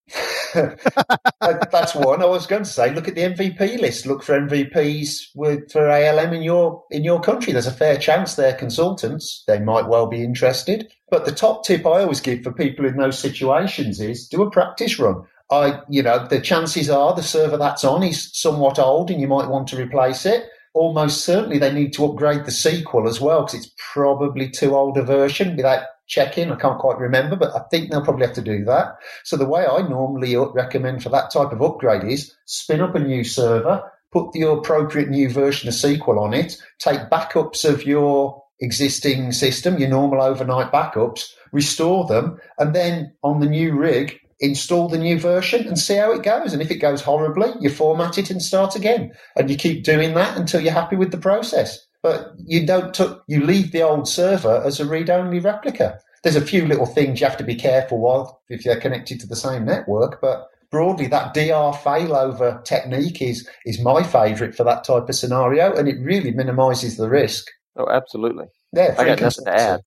That's one I was going to say. Look at the MVP list. Look for MVPs with, for ALM in your in your country. There's a fair chance they're consultants. They might well be interested. But the top tip I always give for people in those situations is do a practice run. I, you know, the chances are the server that's on is somewhat old, and you might want to replace it. Almost certainly, they need to upgrade the SQL as well because it's probably too old a version without check in. I can't quite remember, but I think they'll probably have to do that. So the way I normally recommend for that type of upgrade is spin up a new server, put the appropriate new version of SQL on it, take backups of your existing system, your normal overnight backups, restore them, and then on the new rig, install the new version and see how it goes. And if it goes horribly, you format it and start again. And you keep doing that until you're happy with the process but you don't took you leave the old server as a read-only replica. There's a few little things you have to be careful of if they're connected to the same network, but broadly that DR failover technique is is my favourite for that type of scenario, and it really minimises the risk. Oh, absolutely. Yeah, I got nothing to add.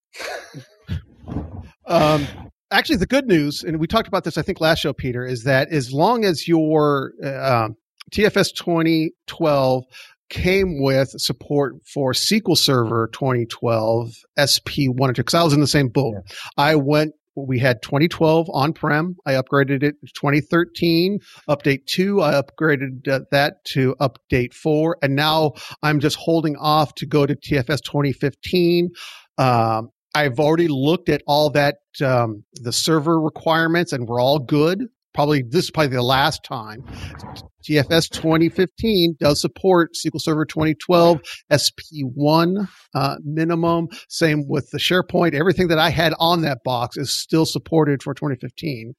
um, actually, the good news, and we talked about this, I think, last show, Peter, is that as long as your uh, um, TFS 2012 came with support for SQL Server 2012 SP1 and 2 because I was in the same boat. Yeah. I went we had 2012 on prem. I upgraded it to 2013. Update 2, I upgraded uh, that to update 4. And now I'm just holding off to go to TFS 2015. Um, I've already looked at all that, um, the server requirements, and we're all good probably this is probably the last time. TFS 2015 does support SQL Server 2012 SP1 uh, minimum. Same with the SharePoint. Everything that I had on that box is still supported for 2015.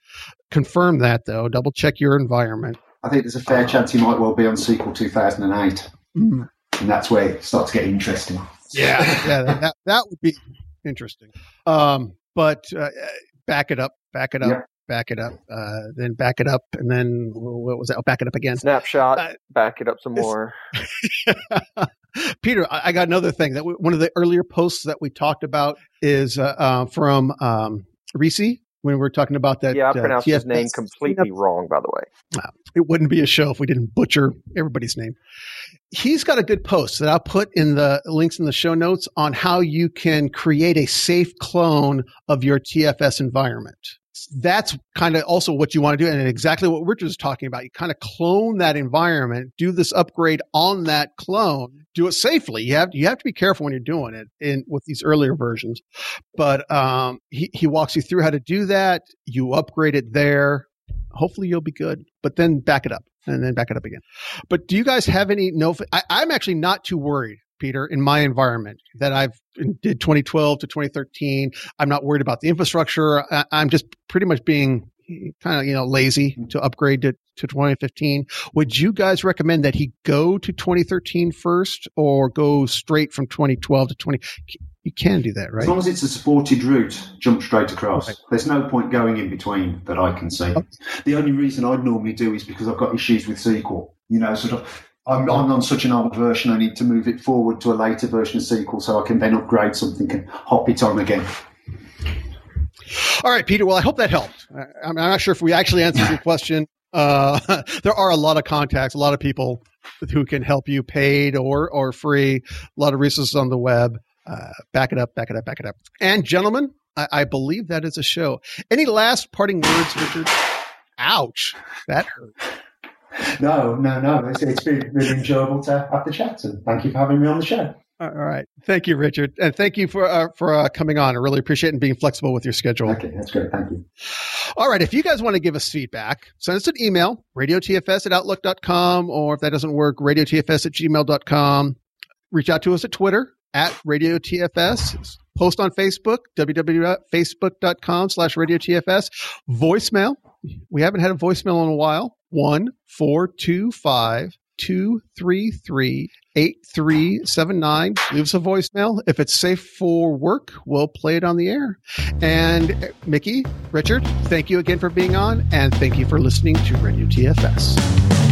Confirm that though. Double check your environment. I think there's a fair chance you might well be on SQL 2008, mm-hmm. and that's where it starts to get interesting. Yeah, yeah, that that would be interesting. Um, but uh, back it up, back it up. Yeah back it up, uh, then back it up, and then what was that? Oh, back it up again. Snapshot, uh, back it up some more. Peter, I, got another thing that we, one of the earlier posts that we talked about is uh, uh from um, Reese when we were talking about that. Yeah, I uh, pronounced his name completely wrong, by the way. it wouldn't be a show if we didn't butcher everybody's name. He's got a good post that I'll put in the links in the show notes on how you can create a safe clone of your TFS environment that's kind of also what you want to do. And exactly what Richard is talking about. You kind of clone that environment, do this upgrade on that clone, do it safely. You have, you have to be careful when you're doing it in with these earlier versions. But, um, he, he walks you through how to do that. You upgrade it there. Hopefully you'll be good, but then back it up and then back it up again. But do you guys have any no? I, I'm actually not too worried Peter, in my environment that I've did 2012 to 2013. I'm not worried about the infrastructure. I, I'm just pretty much being kind of you know lazy mm. to upgrade to, to 2015 would you guys recommend that he go to 2013 first or go straight from 2012 to 20 you can do that right as long as it's a supported route jump straight across right. there's no point going in between that i can see okay. the only reason i'd normally do is because i've got issues with sql you know sort of I'm, I'm, on such an old version, I need to move it forward to a later version of SQL so I can then upgrade something and hop it on again. All right, Peter. Well, I hope that helped. I'm not sure if we actually answered your question. Uh, there are a lot of contacts, a lot of people who can help you paid or, or free, a lot of resources on the web. Uh, back it up, back it up, back it up. And gentlemen, I, I believe that is a show. Any last parting words, Richard? Ouch. That hurt. No, no, no. It's, it's been really enjoyable to have the chat, and thank you for having me on the show. All right. Thank you, Richard. And thank you for uh, for uh, coming on. I really appreciate it and being flexible with your schedule. Okay, that's great. Thank you. All right. If you guys want to give us feedback, send us an email, radiotfs at outlook.com, or if that doesn't work, radiotfs at gmail.com. Reach out to us at Twitter at radiotfs. Post on Facebook, www.facebook.com slash radiotfs. Voicemail. We haven't had a voicemail in a while. One four two five 233 8379. Leave us a voicemail. If it's safe for work, we'll play it on the air. And eh, Mickey, Richard, thank you again for being on, and thank you for listening to Radio TFS.